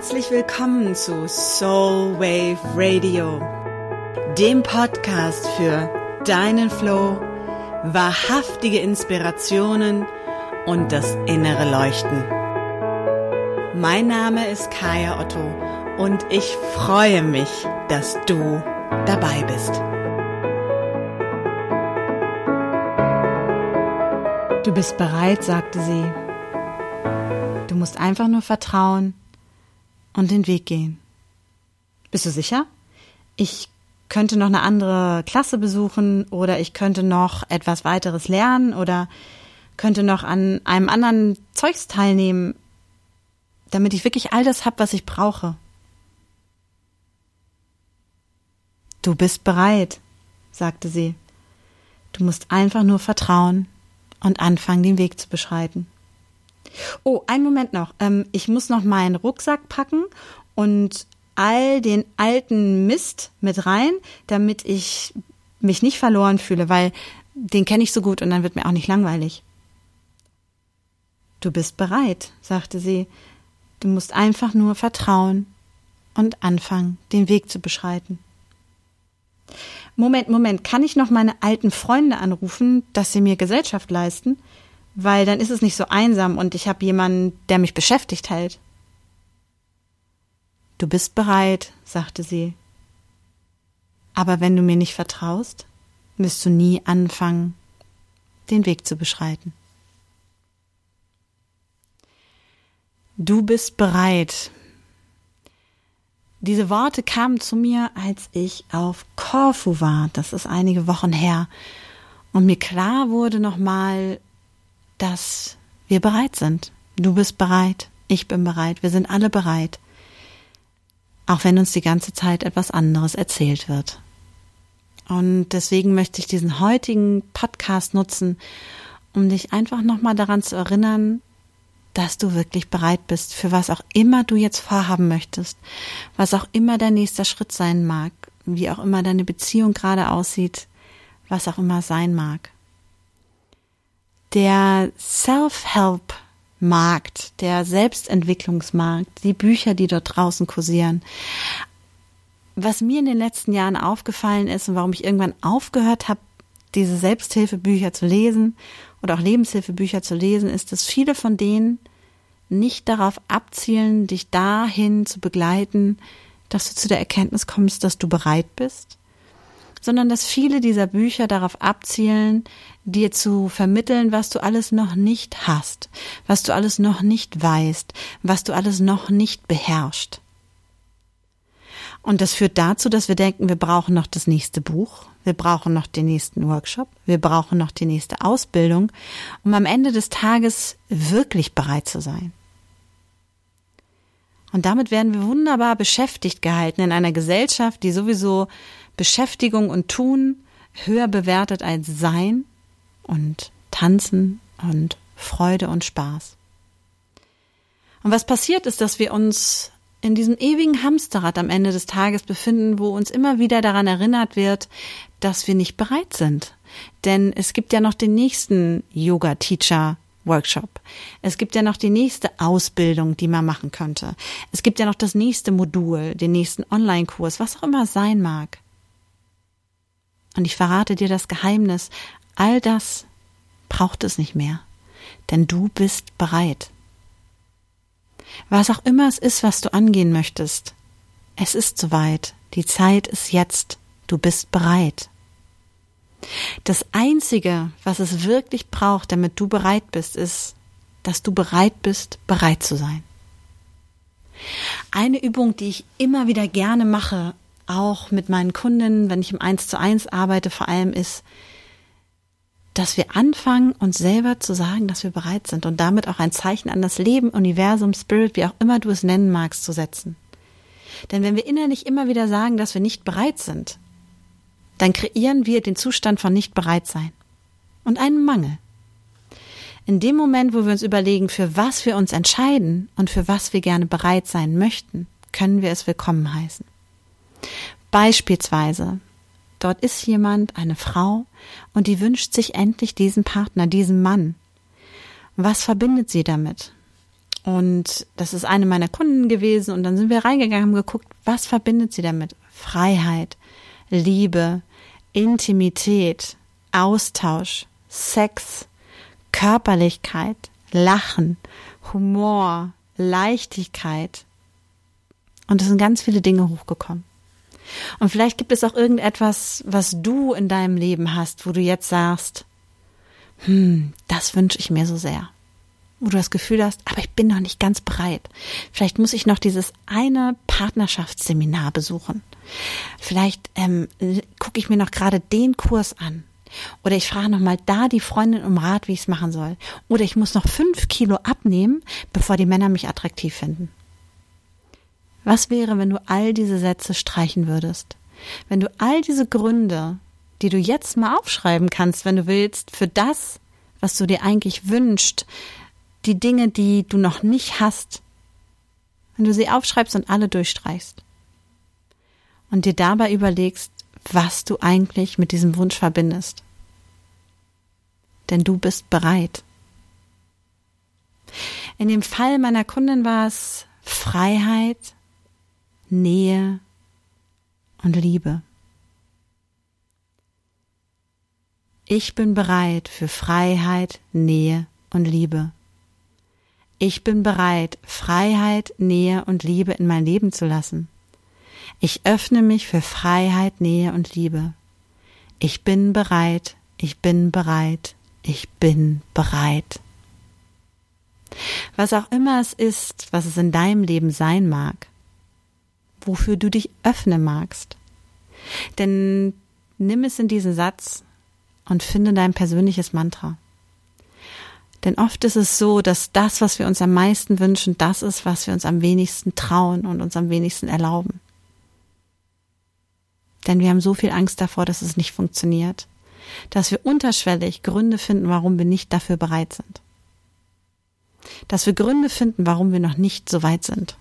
Herzlich willkommen zu Soul Wave Radio, dem Podcast für deinen Flow, wahrhaftige Inspirationen und das innere Leuchten. Mein Name ist Kaya Otto und ich freue mich, dass du dabei bist. Du bist bereit, sagte sie. Du musst einfach nur vertrauen und den Weg gehen. Bist du sicher? Ich könnte noch eine andere Klasse besuchen oder ich könnte noch etwas weiteres lernen oder könnte noch an einem anderen Zeugs teilnehmen, damit ich wirklich all das habe, was ich brauche. Du bist bereit, sagte sie. Du musst einfach nur vertrauen und anfangen, den Weg zu beschreiten. Oh, einen Moment noch. Ähm, ich muss noch meinen Rucksack packen und all den alten Mist mit rein, damit ich mich nicht verloren fühle, weil den kenne ich so gut und dann wird mir auch nicht langweilig. Du bist bereit, sagte sie. Du musst einfach nur vertrauen und anfangen, den Weg zu beschreiten. Moment, Moment, kann ich noch meine alten Freunde anrufen, dass sie mir Gesellschaft leisten? Weil dann ist es nicht so einsam und ich habe jemanden, der mich beschäftigt hält. Du bist bereit, sagte sie. Aber wenn du mir nicht vertraust, wirst du nie anfangen, den Weg zu beschreiten. Du bist bereit. Diese Worte kamen zu mir, als ich auf Korfu war. Das ist einige Wochen her. Und mir klar wurde nochmal, dass wir bereit sind. Du bist bereit, ich bin bereit, wir sind alle bereit. Auch wenn uns die ganze Zeit etwas anderes erzählt wird. Und deswegen möchte ich diesen heutigen Podcast nutzen, um dich einfach nochmal daran zu erinnern, dass du wirklich bereit bist, für was auch immer du jetzt vorhaben möchtest, was auch immer dein nächster Schritt sein mag, wie auch immer deine Beziehung gerade aussieht, was auch immer sein mag der Self-Help-Markt, der Selbstentwicklungsmarkt, die Bücher, die dort draußen kursieren. Was mir in den letzten Jahren aufgefallen ist und warum ich irgendwann aufgehört habe, diese Selbsthilfebücher zu lesen oder auch Lebenshilfebücher zu lesen, ist, dass viele von denen nicht darauf abzielen, dich dahin zu begleiten, dass du zu der Erkenntnis kommst, dass du bereit bist, sondern dass viele dieser Bücher darauf abzielen, dir zu vermitteln, was du alles noch nicht hast, was du alles noch nicht weißt, was du alles noch nicht beherrschst. Und das führt dazu, dass wir denken, wir brauchen noch das nächste Buch, wir brauchen noch den nächsten Workshop, wir brauchen noch die nächste Ausbildung, um am Ende des Tages wirklich bereit zu sein. Und damit werden wir wunderbar beschäftigt gehalten in einer Gesellschaft, die sowieso Beschäftigung und Tun höher bewertet als Sein und Tanzen und Freude und Spaß. Und was passiert ist, dass wir uns in diesem ewigen Hamsterrad am Ende des Tages befinden, wo uns immer wieder daran erinnert wird, dass wir nicht bereit sind. Denn es gibt ja noch den nächsten Yoga-Teacher Workshop. Es gibt ja noch die nächste Ausbildung, die man machen könnte. Es gibt ja noch das nächste Modul, den nächsten Online-Kurs, was auch immer sein mag. Und ich verrate dir das Geheimnis, all das braucht es nicht mehr, denn du bist bereit. Was auch immer es ist, was du angehen möchtest, es ist soweit, die Zeit ist jetzt, du bist bereit. Das Einzige, was es wirklich braucht, damit du bereit bist, ist, dass du bereit bist, bereit zu sein. Eine Übung, die ich immer wieder gerne mache, auch mit meinen Kundinnen, wenn ich im Eins zu eins arbeite, vor allem ist, dass wir anfangen, uns selber zu sagen, dass wir bereit sind und damit auch ein Zeichen an das Leben, Universum, Spirit, wie auch immer du es nennen magst, zu setzen. Denn wenn wir innerlich immer wieder sagen, dass wir nicht bereit sind, dann kreieren wir den Zustand von nicht bereit sein und einen Mangel. In dem Moment, wo wir uns überlegen, für was wir uns entscheiden und für was wir gerne bereit sein möchten, können wir es willkommen heißen. Beispielsweise, dort ist jemand, eine Frau, und die wünscht sich endlich diesen Partner, diesen Mann. Was verbindet sie damit? Und das ist eine meiner Kunden gewesen. Und dann sind wir reingegangen, haben geguckt, was verbindet sie damit? Freiheit, Liebe, Intimität, Austausch, Sex, Körperlichkeit, Lachen, Humor, Leichtigkeit. Und es sind ganz viele Dinge hochgekommen. Und vielleicht gibt es auch irgendetwas, was du in deinem Leben hast, wo du jetzt sagst, hm, das wünsche ich mir so sehr. Wo du das Gefühl hast, aber ich bin noch nicht ganz bereit. Vielleicht muss ich noch dieses eine Partnerschaftsseminar besuchen. Vielleicht ähm, gucke ich mir noch gerade den Kurs an. Oder ich frage nochmal da die Freundin um Rat, wie ich es machen soll. Oder ich muss noch fünf Kilo abnehmen, bevor die Männer mich attraktiv finden. Was wäre, wenn du all diese Sätze streichen würdest? Wenn du all diese Gründe, die du jetzt mal aufschreiben kannst, wenn du willst, für das, was du dir eigentlich wünschst, die Dinge, die du noch nicht hast, wenn du sie aufschreibst und alle durchstreichst und dir dabei überlegst, was du eigentlich mit diesem Wunsch verbindest. Denn du bist bereit. In dem Fall meiner Kundin war es Freiheit, Nähe und Liebe. Ich bin bereit für Freiheit, Nähe und Liebe. Ich bin bereit, Freiheit, Nähe und Liebe in mein Leben zu lassen. Ich öffne mich für Freiheit, Nähe und Liebe. Ich bin bereit, ich bin bereit, ich bin bereit. Was auch immer es ist, was es in deinem Leben sein mag, wofür du dich öffnen magst. Denn nimm es in diesen Satz und finde dein persönliches Mantra. Denn oft ist es so, dass das, was wir uns am meisten wünschen, das ist, was wir uns am wenigsten trauen und uns am wenigsten erlauben. Denn wir haben so viel Angst davor, dass es nicht funktioniert, dass wir unterschwellig Gründe finden, warum wir nicht dafür bereit sind. Dass wir Gründe finden, warum wir noch nicht so weit sind.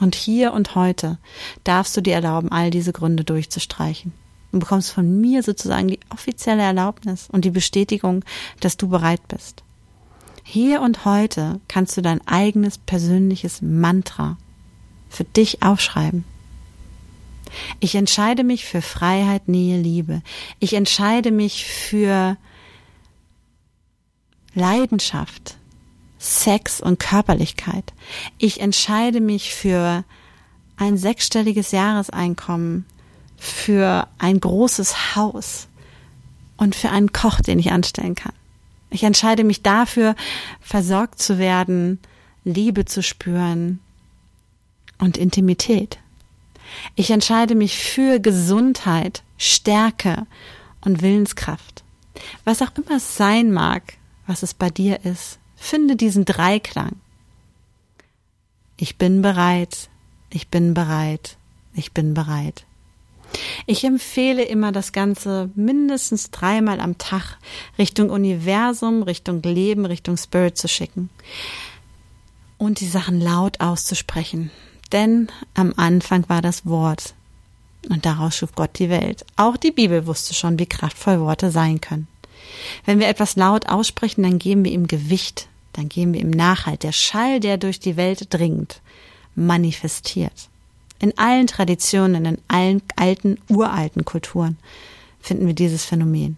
Und hier und heute darfst du dir erlauben, all diese Gründe durchzustreichen. Du bekommst von mir sozusagen die offizielle Erlaubnis und die Bestätigung, dass du bereit bist. Hier und heute kannst du dein eigenes persönliches Mantra für dich aufschreiben. Ich entscheide mich für Freiheit, Nähe, Liebe. Ich entscheide mich für Leidenschaft, Sex und Körperlichkeit. Ich entscheide mich für ein sechsstelliges Jahreseinkommen, für ein großes Haus und für einen Koch, den ich anstellen kann. Ich entscheide mich dafür, versorgt zu werden, Liebe zu spüren und Intimität. Ich entscheide mich für Gesundheit, Stärke und Willenskraft. Was auch immer es sein mag, was es bei dir ist, Finde diesen Dreiklang. Ich bin bereit, ich bin bereit, ich bin bereit. Ich empfehle immer das Ganze mindestens dreimal am Tag Richtung Universum, Richtung Leben, Richtung Spirit zu schicken und die Sachen laut auszusprechen. Denn am Anfang war das Wort und daraus schuf Gott die Welt. Auch die Bibel wusste schon, wie kraftvoll Worte sein können. Wenn wir etwas laut aussprechen, dann geben wir ihm Gewicht, dann gehen wir im Nachhalt. Der Schall, der durch die Welt dringt, manifestiert. In allen Traditionen, in allen alten, uralten Kulturen finden wir dieses Phänomen.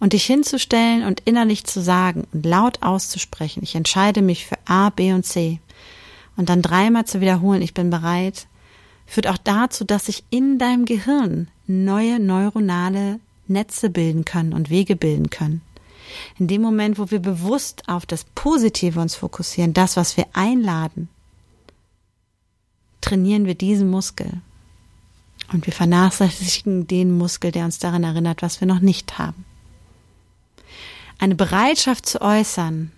Und dich hinzustellen und innerlich zu sagen und laut auszusprechen, ich entscheide mich für A, B und C, und dann dreimal zu wiederholen, ich bin bereit, führt auch dazu, dass sich in deinem Gehirn neue neuronale Netze bilden können und Wege bilden können. In dem Moment, wo wir bewusst auf das Positive uns fokussieren, das, was wir einladen, trainieren wir diesen Muskel. Und wir vernachlässigen den Muskel, der uns daran erinnert, was wir noch nicht haben. Eine Bereitschaft zu äußern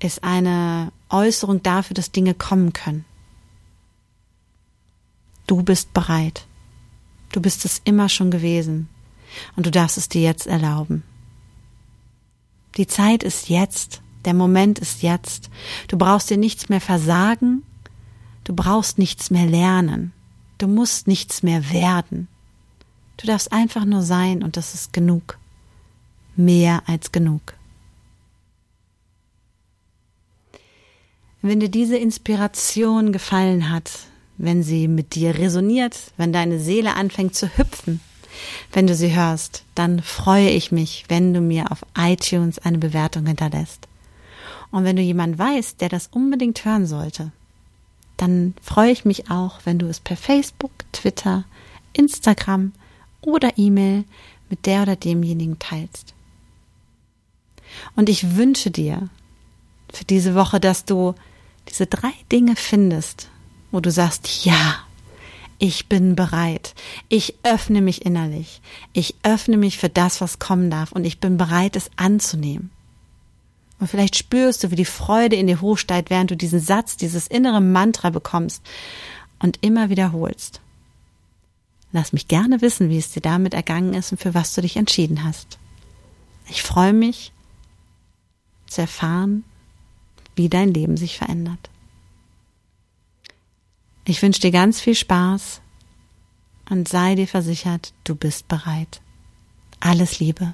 ist eine Äußerung dafür, dass Dinge kommen können. Du bist bereit. Du bist es immer schon gewesen. Und du darfst es dir jetzt erlauben. Die Zeit ist jetzt, der Moment ist jetzt. Du brauchst dir nichts mehr versagen, du brauchst nichts mehr lernen, du musst nichts mehr werden. Du darfst einfach nur sein und das ist genug. Mehr als genug. Wenn dir diese Inspiration gefallen hat, wenn sie mit dir resoniert, wenn deine Seele anfängt zu hüpfen, wenn du sie hörst, dann freue ich mich, wenn du mir auf iTunes eine Bewertung hinterlässt. Und wenn du jemand weißt, der das unbedingt hören sollte, dann freue ich mich auch, wenn du es per Facebook, Twitter, Instagram oder E-Mail mit der oder demjenigen teilst. Und ich wünsche dir für diese Woche, dass du diese drei Dinge findest, wo du sagst, ja, ich bin bereit. Ich öffne mich innerlich. Ich öffne mich für das, was kommen darf und ich bin bereit, es anzunehmen. Und vielleicht spürst du, wie die Freude in dir hochsteigt, während du diesen Satz, dieses innere Mantra bekommst und immer wiederholst. Lass mich gerne wissen, wie es dir damit ergangen ist und für was du dich entschieden hast. Ich freue mich zu erfahren, wie dein Leben sich verändert. Ich wünsche dir ganz viel Spaß und sei dir versichert, du bist bereit. Alles Liebe.